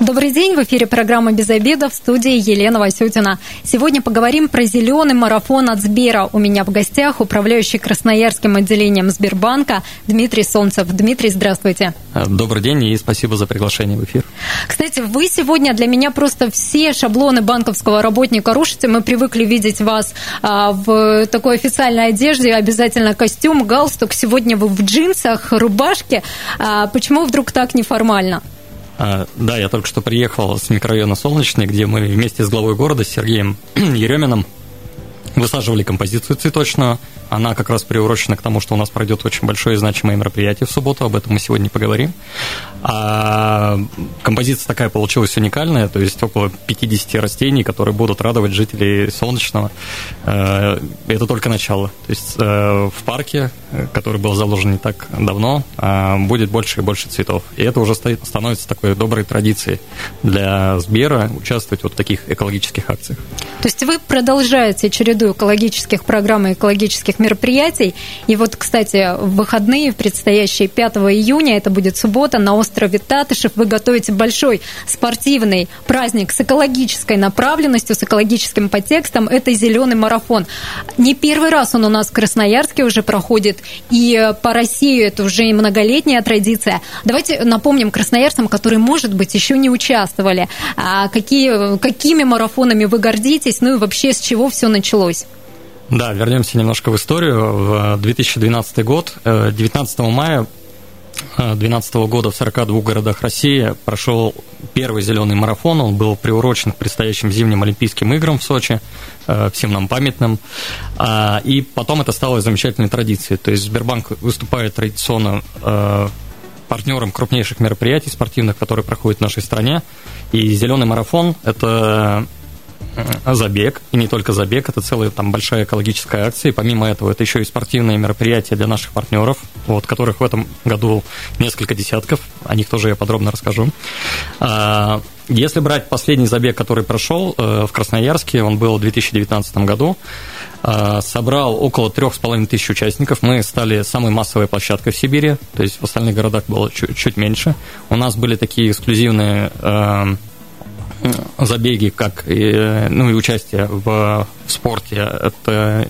Добрый день, в эфире программа «Без обеда» в студии Елена Васютина. Сегодня поговорим про зеленый марафон от Сбера. У меня в гостях управляющий Красноярским отделением Сбербанка Дмитрий Солнцев. Дмитрий, здравствуйте. Добрый день и спасибо за приглашение в эфир. Кстати, вы сегодня для меня просто все шаблоны банковского работника рушите. Мы привыкли видеть вас а, в такой официальной одежде, обязательно костюм, галстук. Сегодня вы в джинсах, рубашке. А, почему вдруг так неформально? А, да, я только что приехал с микрорайона Солнечный, где мы вместе с главой города Сергеем Ереминым высаживали композицию цветочную. Она как раз приурочена к тому, что у нас пройдет очень большое и значимое мероприятие в субботу, об этом мы сегодня поговорим. А композиция такая получилась уникальная, то есть около 50 растений, которые будут радовать жителей Солнечного. Э, это только начало. То есть э, в парке, который был заложен не так давно, э, будет больше и больше цветов. И это уже становится такой доброй традицией для Сбера участвовать вот в таких экологических акциях. То есть вы продолжаете череду экологических программ и экологических мероприятий. И вот, кстати, в выходные, в предстоящие 5 июня, это будет суббота, на острове Татышев вы готовите большой спортивный праздник с экологической направленностью, с экологическим подтекстом. Это зеленый марафон. Не первый раз он у нас в Красноярске уже проходит, и по России это уже многолетняя традиция. Давайте напомним красноярцам, которые, может быть, еще не участвовали, а какие, какими марафонами вы гордитесь, ну и вообще с чего все началось. Да, вернемся немножко в историю. В 2012 год, 19 э, мая 2012 года в 42 городах России прошел первый зеленый марафон. Он был приурочен к предстоящим зимним Олимпийским играм в Сочи, э, всем нам памятным. А, и потом это стало замечательной традицией. То есть Сбербанк выступает традиционно э, партнером крупнейших мероприятий спортивных, которые проходят в нашей стране. И зеленый марафон – это забег, и не только забег, это целая там большая экологическая акция, и помимо этого это еще и спортивные мероприятия для наших партнеров, вот, которых в этом году несколько десятков, о них тоже я подробно расскажу. А, если брать последний забег, который прошел э, в Красноярске, он был в 2019 году, а, собрал около трех с половиной тысяч участников. Мы стали самой массовой площадкой в Сибири, то есть в остальных городах было чуть, чуть меньше. У нас были такие эксклюзивные э, забеги, как и, ну, и участие в, в спорте, это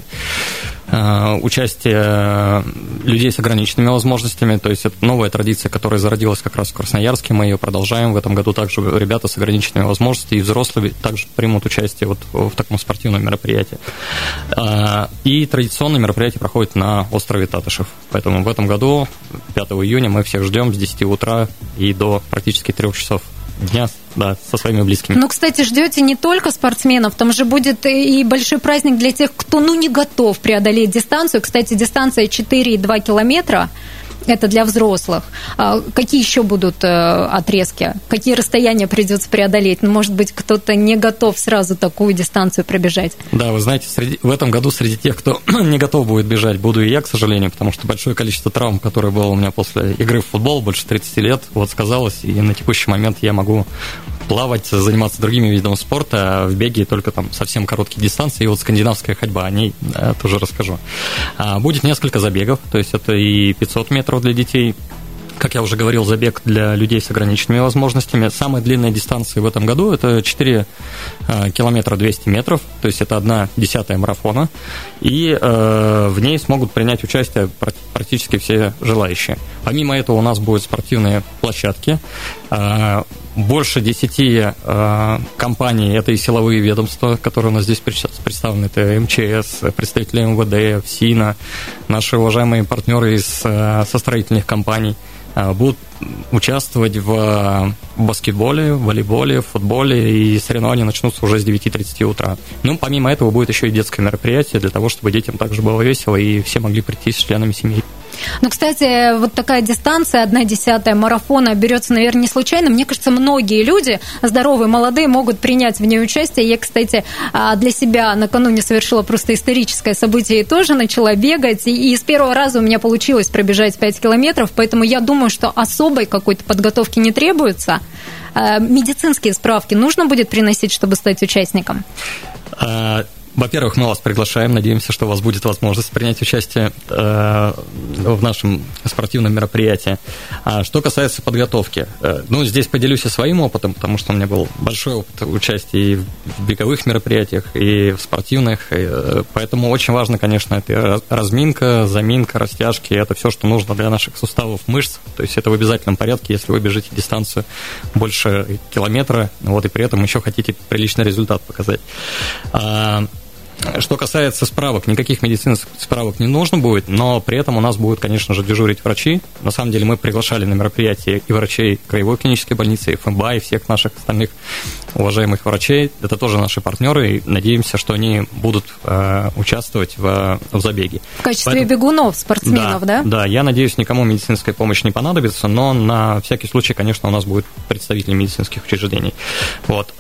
э, участие людей с ограниченными возможностями, то есть это новая традиция, которая зародилась как раз в Красноярске, мы ее продолжаем, в этом году также ребята с ограниченными возможностями и взрослые также примут участие вот в таком спортивном мероприятии. Э, и традиционное мероприятие проходит на острове Татышев, поэтому в этом году, 5 июня, мы всех ждем с 10 утра и до практически 3 часов дня да, со своими близкими. Ну, кстати, ждете не только спортсменов, там же будет и большой праздник для тех, кто ну не готов преодолеть дистанцию. Кстати, дистанция 4,2 километра это для взрослых. А какие еще будут э, отрезки? Какие расстояния придется преодолеть? Ну, может быть, кто-то не готов сразу такую дистанцию пробежать? Да, вы знаете, среди, в этом году среди тех, кто не готов будет бежать, буду и я, к сожалению, потому что большое количество травм, которые было у меня после игры в футбол, больше 30 лет, вот сказалось, и на текущий момент я могу плавать, заниматься другими видами спорта, а в беге только там совсем короткие дистанции, и вот скандинавская ходьба, о ней да, тоже расскажу. А, будет несколько забегов, то есть это и 500 метров для детей, как я уже говорил, забег для людей с ограниченными возможностями. Самая длинная дистанция в этом году – это 4 э, километра 200 метров, то есть это одна десятая марафона, и э, в ней смогут принять участие практически все желающие. Помимо этого у нас будут спортивные площадки, э, больше 10 э, компаний, это и силовые ведомства, которые у нас здесь представлены, это МЧС, представители МВД, ФСИНа, наши уважаемые партнеры из, э, со компаний – а, будут участвовать в баскетболе, волейболе, футболе, и соревнования начнутся уже с 9.30 утра. Ну, помимо этого будет еще и детское мероприятие для того, чтобы детям также было весело, и все могли прийти с членами семьи. Ну, кстати, вот такая дистанция, одна десятая марафона, берется, наверное, не случайно. Мне кажется, многие люди, здоровые, молодые, могут принять в ней участие. Я, кстати, а, для себя накануне совершила просто историческое событие и тоже начала бегать. И с первого раза у меня получилось пробежать 5 километров, поэтому я думаю, что особой какой-то подготовки не требуется. А, медицинские справки нужно будет приносить, чтобы стать участником? А, во-первых, мы вас приглашаем, надеемся, что у вас будет возможность принять участие э, в нашем спортивном мероприятии. А что касается подготовки, э, ну, здесь поделюсь и своим опытом, потому что у меня был большой опыт участия и в беговых мероприятиях, и в спортивных, э, поэтому очень важно, конечно, это разминка, заминка, растяжки, это все, что нужно для наших суставов, мышц, то есть это в обязательном порядке, если вы бежите дистанцию больше километра, вот, и при этом еще хотите приличный результат показать. А, что касается справок, никаких медицинских справок не нужно будет, но при этом у нас будут, конечно же, дежурить врачи. На самом деле мы приглашали на мероприятие и врачей Краевой клинической больницы, и ФМБА, и всех наших остальных уважаемых врачей. Это тоже наши партнеры, и надеемся, что они будут э, участвовать в, в забеге. В качестве Поэтому, бегунов, спортсменов, да, да? Да, я надеюсь, никому медицинская помощь не понадобится, но на всякий случай, конечно, у нас будут представители медицинских учреждений. Вот.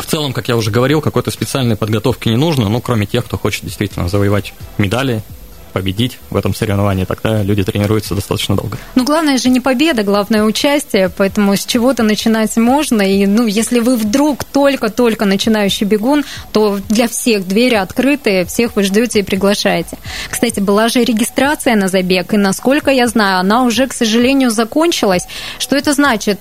В целом, как я уже говорил, какой-то специальной подготовки не нужно, ну, кроме тех, кто хочет действительно завоевать медали, победить в этом соревновании, тогда люди тренируются достаточно долго. Ну, главное же не победа, главное участие, поэтому с чего-то начинать можно. И, ну, если вы вдруг только-только начинающий бегун, то для всех двери открыты, всех вы ждете и приглашаете. Кстати, была же регистрация на забег, и, насколько я знаю, она уже, к сожалению, закончилась. Что это значит?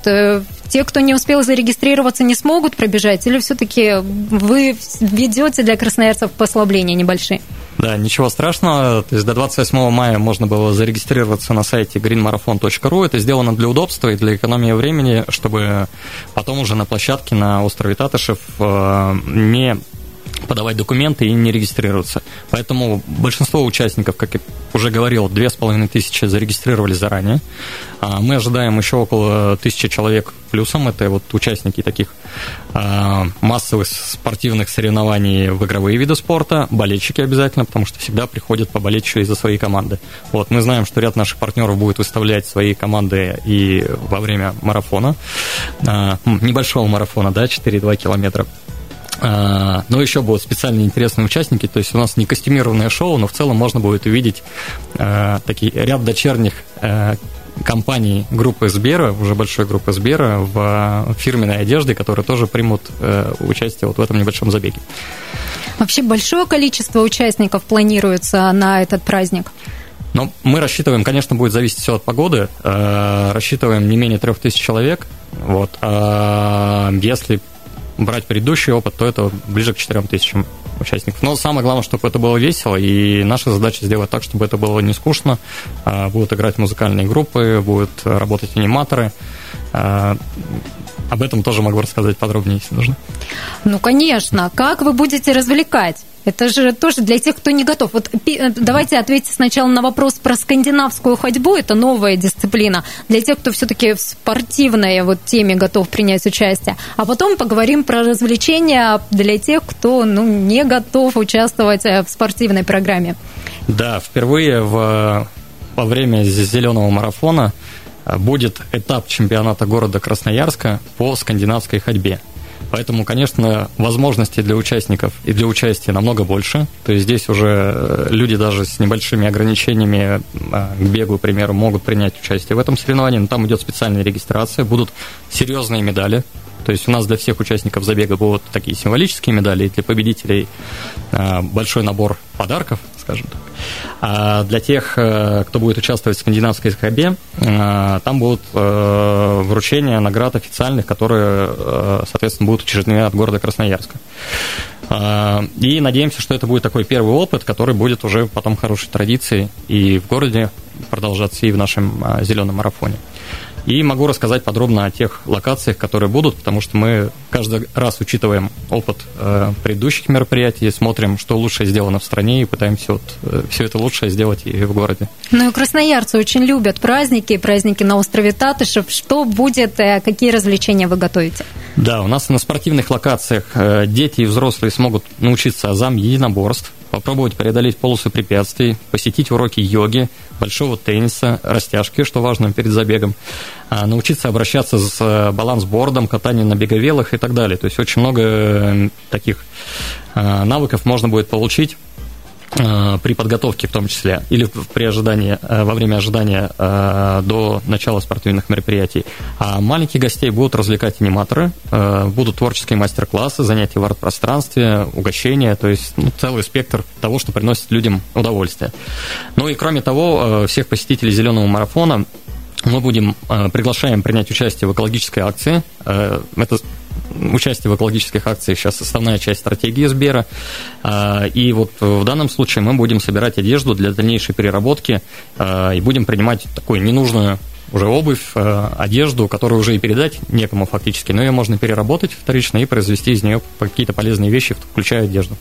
Те, кто не успел зарегистрироваться, не смогут пробежать? Или все-таки вы ведете для красноярцев послабления небольшие? Да, ничего страшного. То есть до 28 мая можно было зарегистрироваться на сайте greenmarathon.ru. Это сделано для удобства и для экономии времени, чтобы потом уже на площадке на острове Татышев э, не подавать документы и не регистрироваться. Поэтому большинство участников, как я уже говорил, две с половиной тысячи зарегистрировали заранее. А, мы ожидаем еще около тысячи человек плюсом. Это вот участники таких а, массовых спортивных соревнований в игровые виды спорта, болельщики обязательно, потому что всегда приходят поболеть еще и за свои команды. Вот, мы знаем, что ряд наших партнеров будет выставлять свои команды и во время марафона, а, небольшого марафона, да, 4-2 километра. А, но еще будут специальные интересные участники, то есть у нас не костюмированное шоу, но в целом можно будет увидеть э, такие ряд дочерних э, компаний группы Сбера, уже большой группы Сбера, в фирменной одежде, которые тоже примут э, участие вот в этом небольшом забеге. Вообще большое количество участников планируется на этот праздник? Ну, мы рассчитываем, конечно, будет зависеть все от погоды. Э, рассчитываем не менее трех тысяч человек. Вот. А если брать предыдущий опыт, то это ближе к 4 тысячам участников. Но самое главное, чтобы это было весело, и наша задача сделать так, чтобы это было не скучно. А, будут играть музыкальные группы, будут работать аниматоры. А, об этом тоже могу рассказать подробнее, если нужно. Ну, конечно. Как вы будете развлекать? Это же тоже для тех, кто не готов. Вот э, давайте ответьте сначала на вопрос про скандинавскую ходьбу. Это новая дисциплина. Для тех, кто все-таки в спортивной вот теме готов принять участие. А потом поговорим про развлечения для тех, кто ну, не готов участвовать э, в спортивной программе. Да, впервые в, во время зеленого марафона э, будет этап чемпионата города Красноярска по скандинавской ходьбе. Поэтому, конечно, возможностей для участников и для участия намного больше. То есть здесь уже э, люди даже с небольшими ограничениями а, к бегу, к примеру, могут принять участие в этом соревновании, но там идет специальная регистрация, будут серьезные медали, то есть у нас для всех участников забега будут такие символические медали, и для победителей а, большой набор подарков, скажем так. А для тех, э, кто будет участвовать в скандинавской ходьбе, э, там будут э, вручения наград официальных, которые, соответственно, будут учреждены от города Красноярска. И надеемся, что это будет такой первый опыт, который будет уже потом хорошей традицией и в городе продолжаться, и в нашем зеленом марафоне. И могу рассказать подробно о тех локациях, которые будут, потому что мы каждый раз учитываем опыт э, предыдущих мероприятий, смотрим, что лучше сделано в стране, и пытаемся вот, э, все это лучшее сделать и в городе. Ну и красноярцы очень любят праздники, праздники на острове Татышев. Что будет, э, какие развлечения вы готовите? Да, у нас на спортивных локациях э, дети и взрослые смогут научиться азам единоборств, попробовать преодолеть полосы препятствий, посетить уроки йоги, большого тенниса, растяжки, что важно перед забегом, а, научиться обращаться с э, балансбордом, катание на беговелах и так далее. То есть очень много э, таких э, навыков можно будет получить при подготовке в том числе, или при ожидании, э, во время ожидания э, до начала спортивных мероприятий. А маленьких гостей будут развлекать аниматоры, будут творческие мастер-классы, занятия в арт-пространстве, угощения, то есть ну, целый спектр того, что приносит людям удовольствие. Ну и кроме того, всех посетителей «Зеленого марафона» мы будем, приглашаем принять участие в экологической акции. Это участие в экологических акциях сейчас основная часть стратегии Сбера. А, и вот в данном случае мы будем собирать одежду для дальнейшей переработки и будем принимать такую ненужную уже обувь, одежду, которую уже и передать некому фактически, но ее можно переработать вторично и произвести из нее какие-то полезные вещи, включая одежду.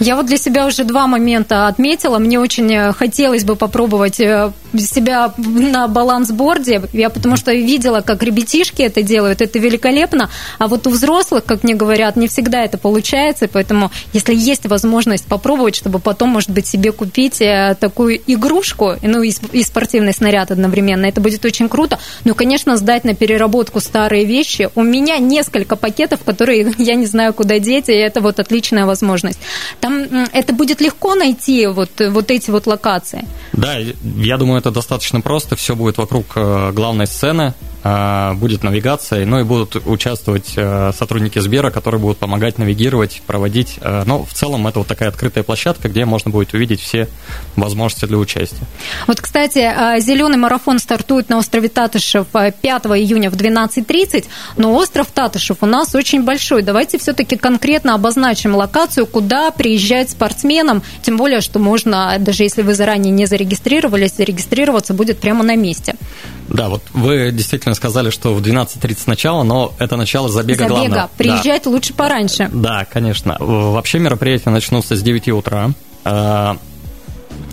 Я вот для себя уже два момента отметила. Мне очень э, хотелось бы попробовать э, себя на балансборде. Я потому что видела, как ребятишки это делают. Это великолепно. А вот у взрослых, как мне говорят, не всегда это получается. Поэтому, если есть возможность попробовать, чтобы потом, может быть, себе купить э, такую игрушку, ну и, спортивный снаряд одновременно, это будет очень круто. Ну, конечно, сдать на переработку старые вещи. У меня несколько пакетов, которые я не знаю, куда деть, и это вот отличная возможность. Там это будет легко найти вот, вот эти вот локации? Да, я думаю, это достаточно просто. Все будет вокруг э, главной сцены. А, будет навигация, ну и будут участвовать э, сотрудники Сбера, которые будут помогать навигировать, проводить. Э, но в целом это вот такая открытая площадка, где можно будет увидеть все возможности для участия. Вот, кстати, э, зеленый марафон стартует на острове Татышев 5 июня в 12.30, но остров Татышев у нас очень большой. Давайте все-таки конкретно обозначим локацию, куда приезжать спортсменам, тем более, что можно, даже если вы заранее не зарегистрировались, зарегистрироваться будет прямо на месте. Да, вот вы действительно сказали, что в 12.30 начало, но это начало забега, забега. главного. Приезжать да. лучше пораньше. Да, конечно. Вообще мероприятия начнутся с 9 утра. А,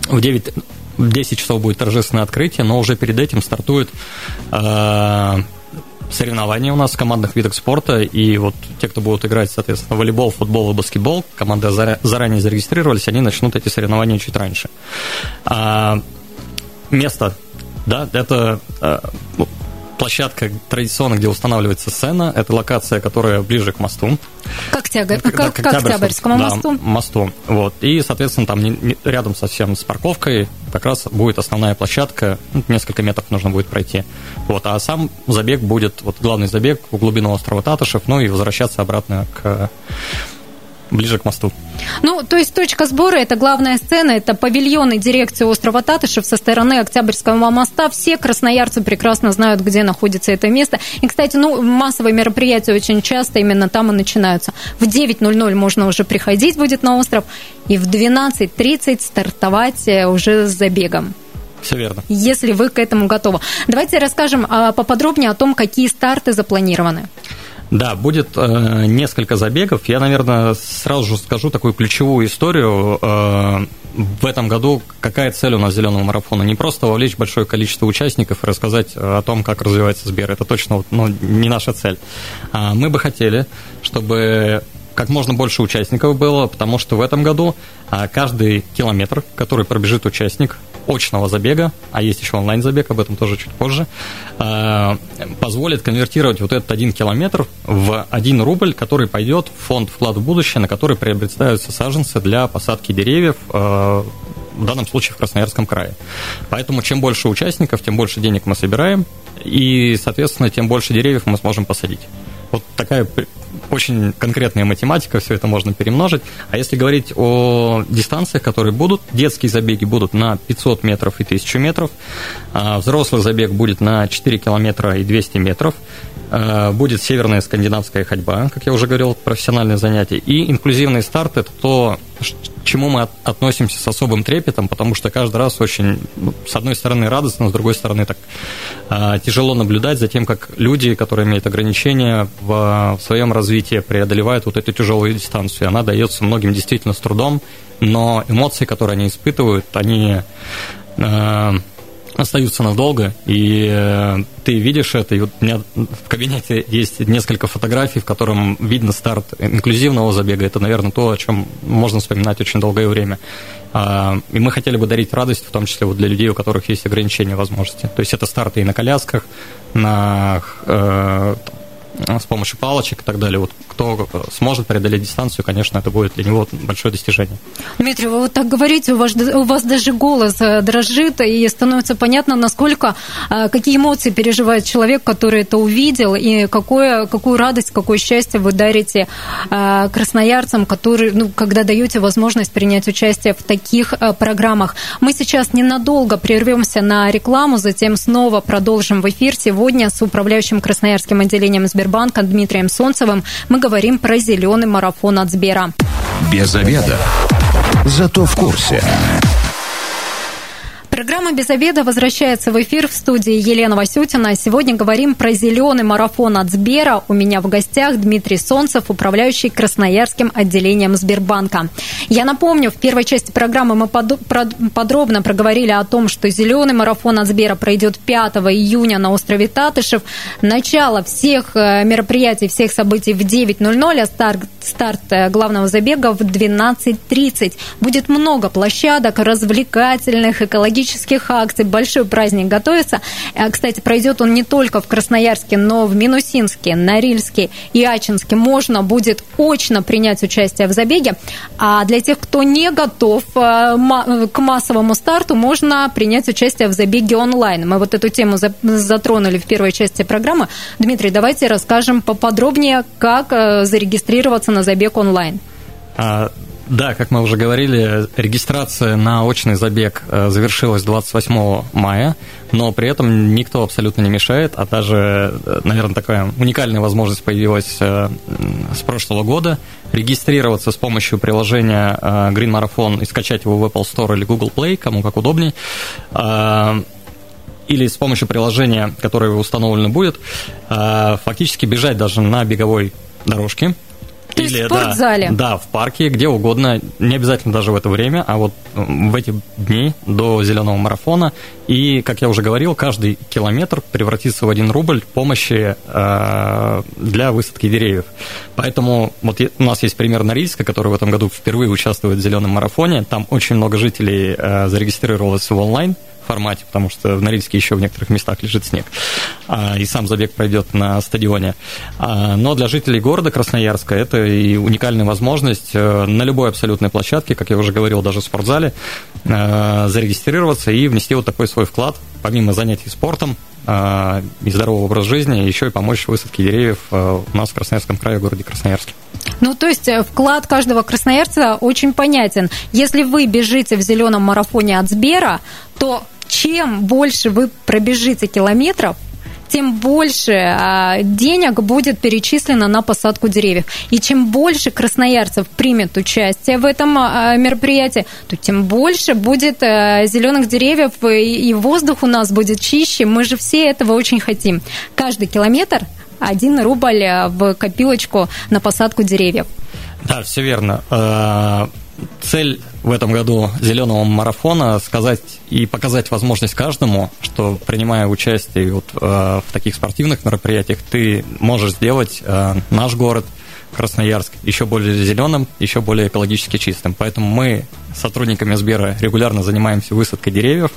в 9 в 10 часов будет торжественное открытие, но уже перед этим стартует э, соревнования у нас в командных видах спорта, и вот те, кто будут играть, соответственно, волейбол, футбол и баскетбол, команды заранее зарегистрировались, они начнут эти соревнования чуть раньше. А, место да, это э, ну, площадка традиционно, где устанавливается сцена. Это локация, которая ближе к мосту. К, Октябрь, к, к, к Октябрьскому да, мосту. мосту. Вот. И, соответственно, там не, не, рядом совсем с парковкой как раз будет основная площадка. Ну, несколько метров нужно будет пройти. Вот. А сам забег будет, вот главный забег в глубину острова Татышев, ну и возвращаться обратно к ближе к мосту. Ну, то есть точка сбора – это главная сцена, это павильоны дирекции острова Татышев со стороны Октябрьского моста. Все красноярцы прекрасно знают, где находится это место. И, кстати, ну, массовые мероприятия очень часто именно там и начинаются. В 9.00 можно уже приходить будет на остров, и в 12.30 стартовать э, уже с забегом. Все верно. Если вы к этому готовы. Давайте расскажем а, поподробнее о том, какие старты запланированы. Да, будет э, несколько забегов. Я, наверное, сразу же скажу такую ключевую историю. Э, в этом году какая цель у нас зеленого марафона? Не просто вовлечь большое количество участников и рассказать о том, как развивается Сбер. Это точно ну, не наша цель. А мы бы хотели, чтобы как можно больше участников было, потому что в этом году а, каждый километр, который пробежит участник, очного забега, а есть еще онлайн-забег, об этом тоже чуть позже, э, позволит конвертировать вот этот один километр в один рубль, который пойдет в фонд «Вклад в будущее», на который приобретаются саженцы для посадки деревьев, э, в данном случае в Красноярском крае. Поэтому чем больше участников, тем больше денег мы собираем, и, соответственно, тем больше деревьев мы сможем посадить. Вот такая очень конкретная математика, все это можно перемножить. А если говорить о дистанциях, которые будут, детские забеги будут на 500 метров и 1000 метров, а взрослый забег будет на 4 километра и 200 метров, будет северная скандинавская ходьба, как я уже говорил, профессиональное занятие, и инклюзивный старт – это то, к чему мы относимся с особым трепетом, потому что каждый раз очень, ну, с одной стороны, радостно, с другой стороны, так э, тяжело наблюдать за тем, как люди, которые имеют ограничения в, в своем развитии, преодолевают вот эту тяжелую дистанцию. Она дается многим действительно с трудом, но эмоции, которые они испытывают, они э, остаются надолго, и э, ты видишь это, и вот у меня в кабинете есть несколько фотографий, в котором видно старт инклюзивного забега, это, наверное, то, о чем можно вспоминать очень долгое время. А, и мы хотели бы дарить радость, в том числе вот для людей, у которых есть ограничения возможности. То есть это старты и на колясках, на э, с помощью палочек и так далее. Вот кто сможет преодолеть дистанцию, конечно, это будет для него большое достижение. Дмитрий, вы вот так говорите, у вас, у вас даже голос э, дрожит, и становится понятно, насколько, э, какие эмоции переживает человек, который это увидел, и какое, какую радость, какое счастье вы дарите э, красноярцам, которые, ну, когда даете возможность принять участие в таких программах. Мы сейчас ненадолго прервемся на рекламу, затем снова продолжим в эфир. Сегодня с управляющим Красноярским отделением Сбербанка Дмитрием Солнцевым мы говорим про зеленый марафон от Сбера. Без обеда. Зато в курсе. Программа «Без обеда» возвращается в эфир в студии Елена Васютина. Сегодня говорим про зеленый марафон от Сбера. У меня в гостях Дмитрий Солнцев, управляющий Красноярским отделением Сбербанка. Я напомню, в первой части программы мы подробно проговорили о том, что зеленый марафон от Сбера пройдет 5 июня на острове Татышев. Начало всех э, мероприятий, всех событий в 9.00, а старт, старт э, главного забега в 12.30. Будет много площадок развлекательных, экологических тематических акций. Большой праздник готовится. Э, кстати, пройдет он не только в Красноярске, но в Минусинске, Норильске и Ачинске. Можно будет очно принять участие в забеге. А для тех, кто не готов э, к массовому старту, можно принять участие в забеге онлайн. Мы вот эту тему затронули в первой части программы. Дмитрий, давайте расскажем поподробнее, как э, зарегистрироваться на забег онлайн. А, да, как мы уже говорили, регистрация на очный забег э, завершилась 28 мая, но при этом никто абсолютно не мешает, а даже, э, наверное, такая уникальная возможность появилась э, с прошлого года. Регистрироваться с помощью приложения Green Marathon и скачать его в Apple Store или Google Play, кому как удобней или с помощью приложения, которое установлено будет, фактически бежать даже на беговой дорожке, то Или, есть в спортзале? Да, да, в парке, где угодно, не обязательно даже в это время, а вот в эти дни до зеленого марафона. И, как я уже говорил, каждый километр превратится в один рубль помощи э, для высадки деревьев. Поэтому вот у нас есть пример Норильска, который в этом году впервые участвует в зеленом марафоне. Там очень много жителей э, зарегистрировалось в онлайн формате, потому что в Норильске еще в некоторых местах лежит снег, а, и сам забег пройдет на стадионе. А, но для жителей города Красноярска это и уникальная возможность э, на любой абсолютной площадке, как я уже говорил, даже в спортзале, э, зарегистрироваться и внести вот такой свой вклад, помимо занятий спортом, э, и здорового образа жизни, еще и помочь высадке деревьев у нас в Красноярском крае, в городе Красноярске. Ну, то есть вклад каждого красноярца очень понятен. Если вы бежите в зеленом марафоне от Сбера, то чем больше вы пробежите километров, тем больше а, денег будет перечислено на посадку деревьев. И чем больше красноярцев примет участие в этом а, мероприятии, то тем больше будет а, зеленых деревьев, и воздух у нас будет чище. Мы же все этого очень хотим. Каждый километр один рубль в копилочку на посадку деревьев. Да, все верно цель в этом году зеленого марафона сказать и показать возможность каждому, что принимая участие вот, э, в таких спортивных мероприятиях, ты можешь сделать э, наш город Красноярск еще более зеленым, еще более экологически чистым. Поэтому мы сотрудниками Сбера регулярно занимаемся высадкой деревьев.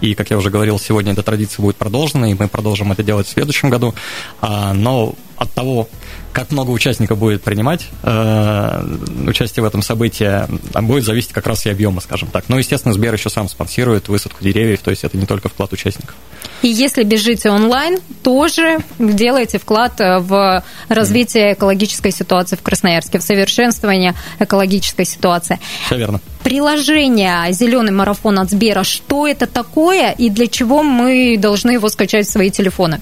И, как я уже говорил, сегодня эта традиция будет продолжена, и мы продолжим это делать в следующем году. А, но от того, как много участников будет принимать э, участие в этом событии, будет зависеть как раз и объема, скажем так. Но, естественно, Сбер еще сам спонсирует высадку деревьев, то есть это не только вклад участников. И если бежите онлайн, тоже делаете вклад в развитие экологической ситуации в Красноярске, в совершенствование экологической ситуации. Все верно. Приложение «Зеленый марафон» от Сбера, что это такое и для чего мы должны его скачать в свои телефоны?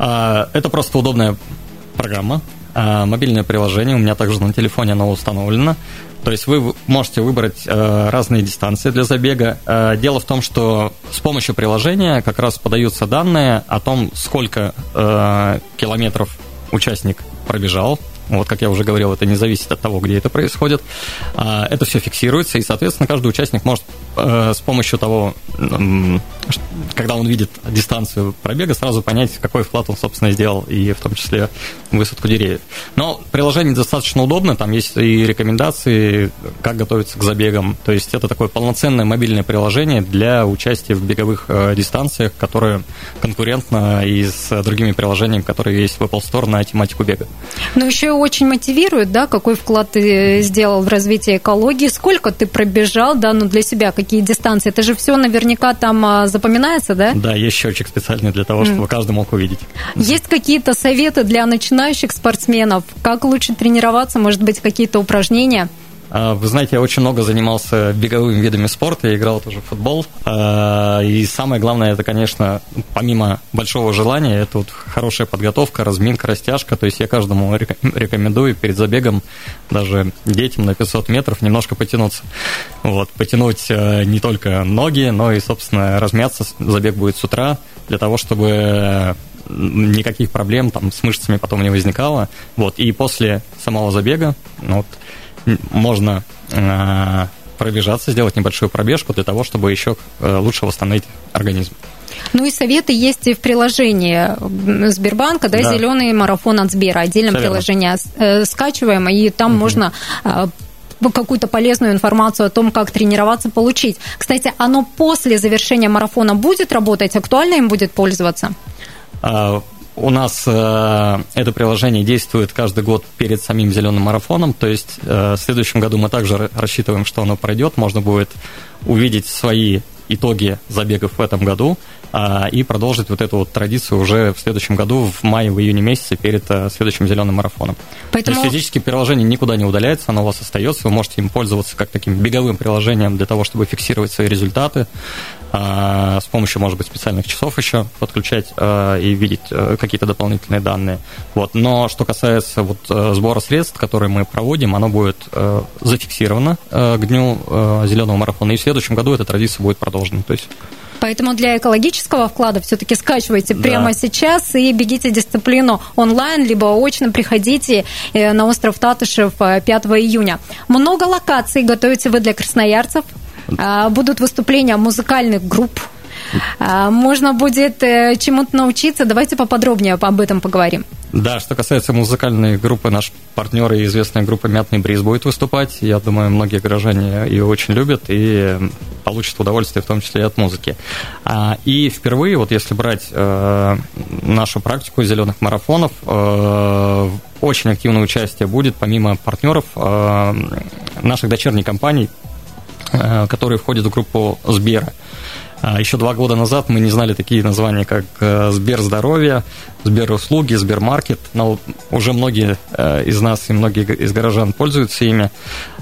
А, это просто удобная программа, а, мобильное приложение, у меня также на телефоне оно установлено. То есть вы можете выбрать э, разные дистанции для забега. Э, дело в том, что с помощью приложения как раз подаются данные о том, сколько э, километров участник пробежал. Вот, как я уже говорил, это не зависит от того, где это происходит. А, это все фиксируется, и, соответственно, каждый участник может с помощью того, когда он видит дистанцию пробега, сразу понять, какой вклад он, собственно, сделал, и в том числе высадку деревьев. Но приложение достаточно удобно, там есть и рекомендации, как готовиться к забегам. То есть это такое полноценное мобильное приложение для участия в беговых э, дистанциях, которое конкурентно и с другими приложениями, которые есть в Apple Store на тематику бега. Ну, еще очень мотивирует, да, какой вклад ты сделал в развитие экологии, сколько ты пробежал, да, ну, для себя, какие дистанции. Это же все наверняка там а, запоминается, да? Да, есть счетчик специальный для того, чтобы mm. каждый мог увидеть. Есть какие-то советы для начинающих спортсменов? Как лучше тренироваться? Может быть, какие-то упражнения? А, вы знаете, я очень много занимался беговыми видами спорта, я играл тоже в футбол. А, и самое главное, это, конечно, помимо большого желания, это вот хорошая подготовка, разминка, растяжка. То есть я каждому рекомендую перед забегом, даже детям на 500 метров, немножко потянуться. Вот, потянуть э, не только ноги, но и, собственно, размяться. Забег будет с утра для того, чтобы никаких проблем там с мышцами потом не возникало. Вот, и после самого забега, ну, вот, можно э, пробежаться, сделать небольшую пробежку для того, чтобы еще э, лучше восстановить организм. Ну и советы есть и в приложении Сбербанка, да, да. зеленый марафон от Сбера, отдельное приложение э, скачиваем, и там угу. можно какую-то полезную информацию о том, как тренироваться, получить. Кстати, оно после завершения марафона будет работать, актуально им будет пользоваться? У нас э, это приложение действует каждый год перед самим зеленым марафоном, то есть э, в следующем году мы также рассчитываем, что оно пройдет, можно будет увидеть свои итоги забегов в этом году а, и продолжить вот эту вот традицию уже в следующем году, в мае, в июне месяце, перед а, следующим зеленым марафоном. Поэтому... То есть физически приложение никуда не удаляется, оно у вас остается, вы можете им пользоваться как таким беговым приложением для того, чтобы фиксировать свои результаты, с помощью, может быть, специальных часов еще подключать и видеть какие-то дополнительные данные. Вот. Но что касается вот сбора средств, которые мы проводим, оно будет зафиксировано к дню зеленого марафона, и в следующем году эта традиция будет продолжена. То есть Поэтому для экологического вклада все-таки скачивайте да. прямо сейчас и бегите дисциплину онлайн, либо очно приходите э, на остров Татышев 5 э, июня. Много локаций готовите вы для красноярцев. А, будут выступления музыкальных групп. А, можно будет э, чему-то научиться. Давайте поподробнее об этом поговорим. Да, что касается музыкальной группы, наш партнер и известная группа «Мятный бриз» будет выступать. Я думаю, многие горожане ее очень любят и получат удовольствие в том числе и от музыки. А, и впервые, вот если брать э, нашу практику зеленых марафонов, э, очень активное участие будет, помимо партнеров, наших дочерних компаний, которые входят в группу Сбера. А Еще два года назад мы не знали такие названия, как э, Сбер здоровье, Сбер услуги, Сбермаркет, но уже многие э, из нас и многие из горожан пользуются ими.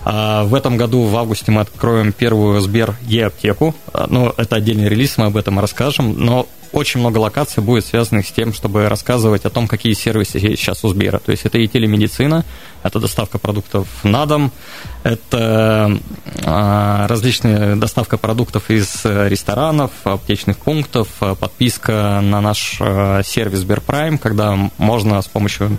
А в этом году, в августе, мы откроем первую Сбер Е-аптеку. А, ну, это отдельный релиз, мы об этом расскажем, но очень много локаций будет связанных с тем, чтобы рассказывать о том, какие сервисы есть сейчас у Сбера. То есть это и телемедицина, это доставка продуктов на дом, это а, различные доставка продуктов из ресторанов, аптечных пунктов, подписка на наш а, сервис Сберпрайм, когда можно с помощью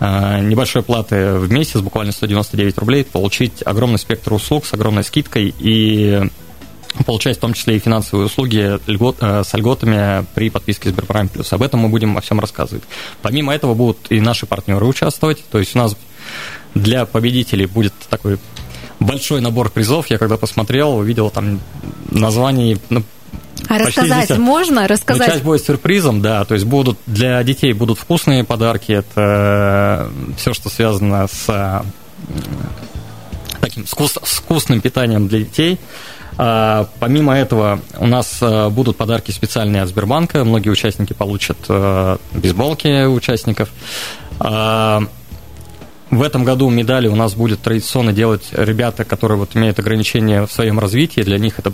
небольшой платы в месяц, буквально 199 рублей, получить огромный спектр услуг с огромной скидкой и получать в том числе и финансовые услуги льгот, э, с льготами при подписке Сберпрайм Плюс. Об этом мы будем во всем рассказывать. Помимо этого будут и наши партнеры участвовать. То есть у нас для победителей будет такой большой набор призов. Я когда посмотрел, увидел там название ну, а рассказать здесь, можно? Рассказать? Ну, часть будет сюрпризом, да. То есть будут для детей будут вкусные подарки. Это э, все, что связано с э, таким вкусным питанием для детей. А, помимо этого, у нас а, будут подарки специальные от Сбербанка. Многие участники получат а, бейсболки участников. В этом году медали у нас будет традиционно делать ребята, которые вот имеют ограничения в своем развитии. Для них это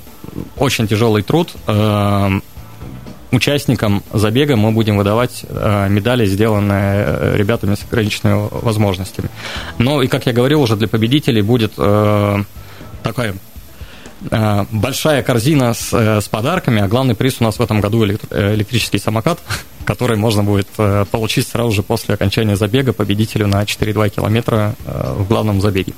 очень тяжелый труд. Участникам забега мы будем выдавать медали, сделанные э, ребятами с ограниченными возможностями. Но и, как я говорил, уже для победителей будет такая большая корзина с, э, с подарками, а главный приз у нас в этом году э, электрический самокат, который можно будет получить сразу же после окончания забега победителю на 4,2 километра в главном забеге.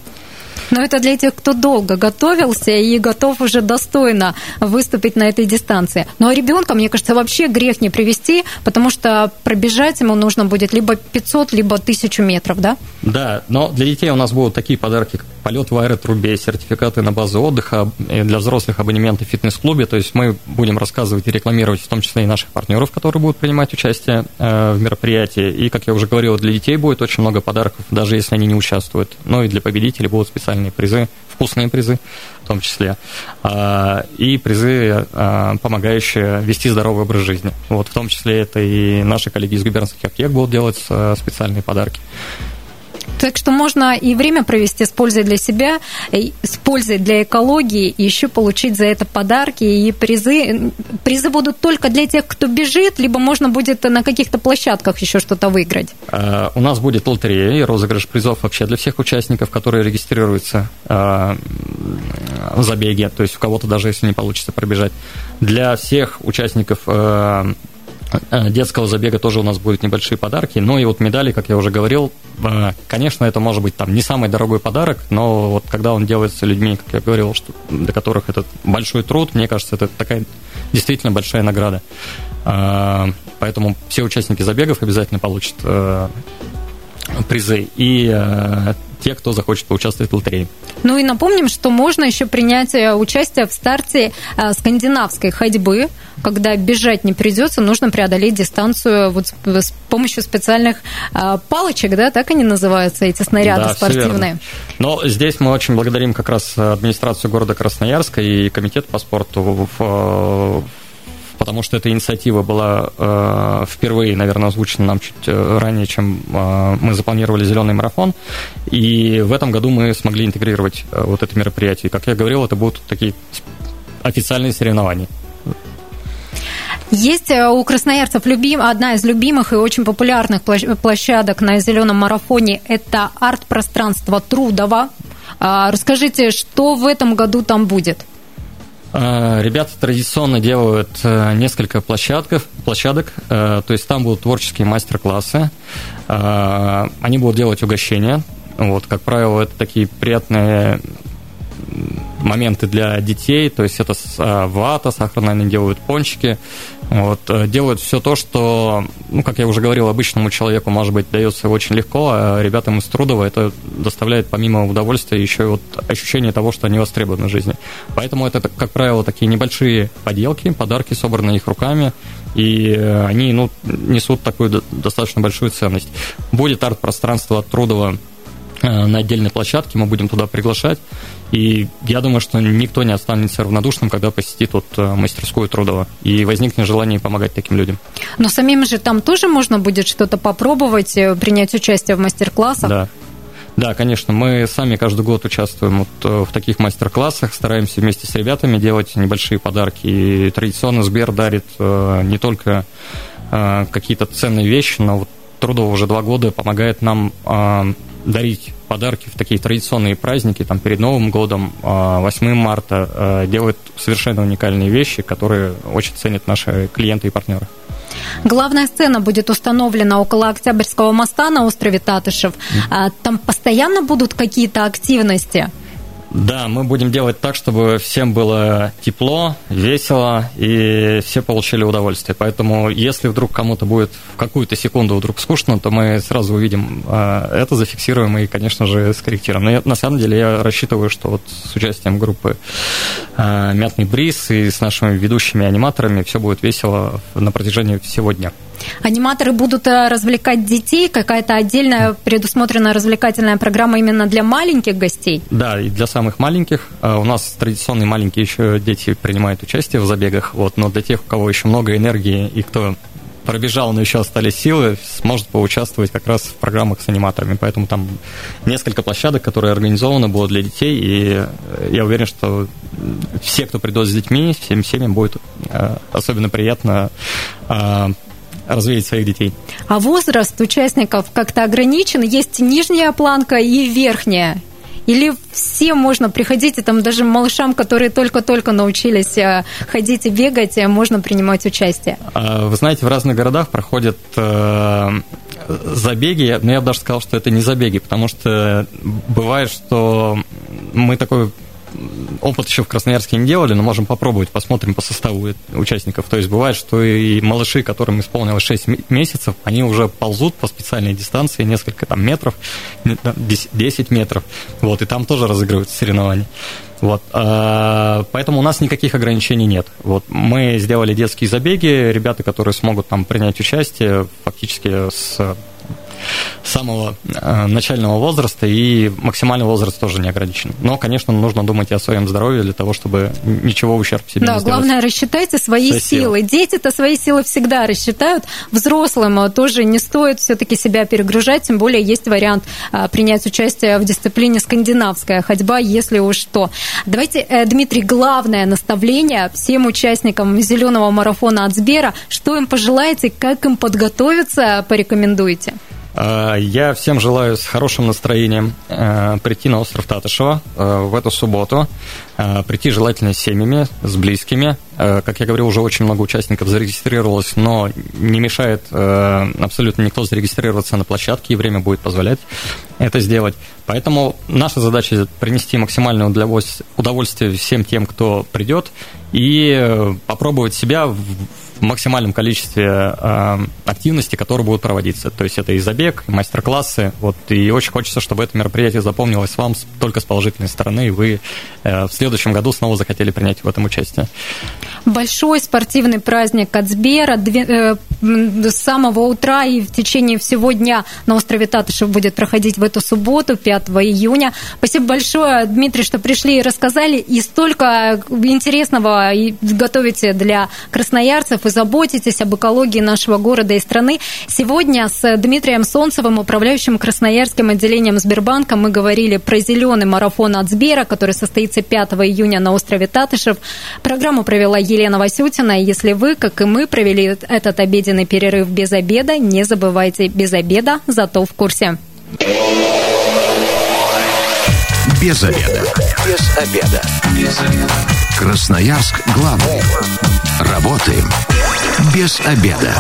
Но это для тех, кто долго готовился и готов уже достойно выступить на этой дистанции. Ну а ребенка, мне кажется, вообще грех не привести, потому что пробежать ему нужно будет либо 500, либо 1000 метров, да? Да, но для детей у нас будут такие подарки, как полет в аэротрубе, сертификаты на базу отдыха, для взрослых абонементы в фитнес-клубе. То есть мы будем рассказывать и рекламировать в том числе и наших партнеров, которые будут принимать участие э, в мероприятии. И, как я уже говорил, для детей будет очень много подарков, даже если они не участвуют. Ну и для победителей будут специальные призы, вкусные призы в том числе, а, и призы, а, помогающие вести здоровый образ жизни. Вот, в том числе это и наши коллеги из губернских аптек будут делать э, специальные подарки. Так что можно и время провести с пользой для себя, с пользой для экологии, и еще получить за это подарки и призы. Призы будут только для тех, кто бежит, либо можно будет на каких-то площадках еще что-то выиграть. Э, у нас будет лотерея и розыгрыш призов вообще для всех участников, которые регистрируются э, в забеге, то есть у кого-то даже если не получится пробежать. Для всех участников Э, детского забега тоже у нас будут небольшие подарки. Ну и вот медали, как я уже говорил, э, конечно, это может быть там не самый дорогой подарок, но вот когда он делается людьми, как я говорил, что, для которых это большой труд, мне кажется, это такая действительно большая награда. Э, поэтому все участники забегов обязательно получат призы. И те, кто захочет поучаствовать в лотерее. Ну и напомним, что можно еще принять э, участие в старте э, скандинавской ходьбы, когда бежать не придется, нужно преодолеть дистанцию вот с помощью специальных э, палочек, да, так они называются, эти снаряды да, спортивные. Но здесь мы очень благодарим как раз администрацию города Красноярска и комитет по спорту в потому что эта инициатива была э, впервые, наверное, озвучена нам чуть э, ранее, чем э, мы запланировали зеленый марафон. И в этом году мы смогли интегрировать э, вот это мероприятие. Как я говорил, это будут такие официальные соревнования. Есть э, у красноярцев любим, одна из любимых и очень популярных площадок на зеленом марафоне – это арт-пространство Трудова. А, расскажите, что в этом году там будет? Э, ребята традиционно делают э, несколько площадок, площадок, э, то есть там будут творческие мастер-классы, они будут делать угощения, вот, как правило, это такие приятные моменты для детей, то есть это вата сахарная, они делают пончики, вот, э, делают все то, что, ну, как я уже говорил, обычному человеку, может быть, дается очень легко, а ребятам из Трудова это доставляет помимо удовольствия еще и вот ощущение того, что они востребованы в жизни. Поэтому это, как правило, такие небольшие поделки, подарки, собранные их руками, и э, они ну, несут такую достаточно большую ценность. Будет арт-пространство от Трудова на отдельной площадке, мы будем туда приглашать. И я думаю, что никто не останется равнодушным, когда посетит вот э, мастерскую Трудова. И возникнет желание помогать таким людям. Но самим же там тоже можно будет что-то попробовать, э, принять участие в мастер-классах? Да. Да, конечно, мы сами каждый год участвуем вот в таких мастер-классах, стараемся вместе с ребятами делать небольшие подарки. И традиционно Сбер дарит не только какие-то ценные вещи, но вот Трудова уже два года помогает нам дарить подарки в такие традиционные праздники, там перед Новым годом, 8 а, марта, а, делают совершенно уникальные вещи, которые очень ценят наши клиенты и партнеры. Главная сцена будет установлена около Октябрьского моста на острове Татышев. Mm-hmm. Там постоянно будут какие-то активности? Да, мы будем делать так, чтобы всем было тепло, весело и все получили удовольствие. Поэтому, если вдруг кому-то будет в какую-то секунду вдруг скучно, то мы сразу увидим а, это, зафиксируем и, конечно же, скорректируем. Но я, на самом деле я рассчитываю, что вот с участием группы а, Мятный Бриз и с нашими ведущими аниматорами все будет весело на протяжении всего дня. Аниматоры будут э, развлекать детей, какая-то отдельная предусмотренная развлекательная программа именно для маленьких гостей? Да, и для самых маленьких. Э, у нас традиционные маленькие еще дети принимают участие в забегах, вот, но для тех, у кого еще много энергии и кто пробежал, но еще остались силы, сможет поучаствовать как раз в программах с аниматорами. Поэтому там несколько площадок, которые организованы будут для детей, и э, я уверен, что все, кто придет с детьми, всем семьям будет особенно приятно развеять своих детей. А возраст участников как-то ограничен? Есть нижняя планка и верхняя? Или всем можно приходить, и там даже малышам, которые только-только научились э, ходить и бегать, э, можно принимать участие? А, вы знаете, в разных городах проходят э, забеги, но я бы даже сказал, что это не забеги, потому что бывает, что мы такой опыт еще в Красноярске не делали, но можем попробовать, посмотрим по составу участников. То есть бывает, что и малыши, которым исполнилось 6 месяцев, они уже ползут по специальной дистанции, несколько там метров, 10 метров, вот, и там тоже разыгрываются соревнования. Вот, а, поэтому у нас никаких ограничений нет. Вот, мы сделали детские забеги, ребята, которые смогут там принять участие, фактически с самого э, начального возраста, и максимальный возраст тоже не ограничен. Но, конечно, нужно думать и о своем здоровье для того, чтобы ничего ущерб себе да, не сделать. Да, главное, рассчитайте свои Свои силы. силы. Дети-то свои силы всегда рассчитают. Взрослым тоже не стоит все-таки себя перегружать, тем более есть вариант а, принять участие в дисциплине скандинавская ходьба, если уж что. Давайте, э, Дмитрий, главное наставление всем участникам зеленого марафона от Сбера. Что им пожелаете, как им подготовиться, порекомендуете? Э, я всем желаю с хорошим настроением э, прийти на остров Татышева э, в эту субботу, прийти желательно с семьями, с близкими. Как я говорил, уже очень много участников зарегистрировалось, но не мешает абсолютно никто зарегистрироваться на площадке, и время будет позволять это сделать. Поэтому наша задача принести максимальное удовольствие всем тем, кто придет, и попробовать себя в максимальном количестве э, активностей, которые будут проводиться. То есть это и забег, и мастер-классы. Вот, и очень хочется, чтобы это мероприятие запомнилось вам только с положительной стороны, и вы э, в следующем году снова захотели принять в этом участие. Большой спортивный праздник от Сбера. Э, с самого утра и в течение всего дня на острове Татышев будет проходить в эту субботу, 5 июня. Спасибо большое, Дмитрий, что пришли и рассказали. И столько интересного готовите для красноярцев и заботитесь об экологии нашего города и страны. Сегодня с Дмитрием Солнцевым, управляющим Красноярским отделением Сбербанка, мы говорили про зеленый марафон от Сбера, который состоится 5 июня на острове Татышев. Программу провела Елена Васютина. Если вы, как и мы, провели этот обеденный перерыв без обеда, не забывайте без обеда, зато в курсе. Без обеда. Без обеда. Без обеда. Красноярск главный. Работаем без обеда.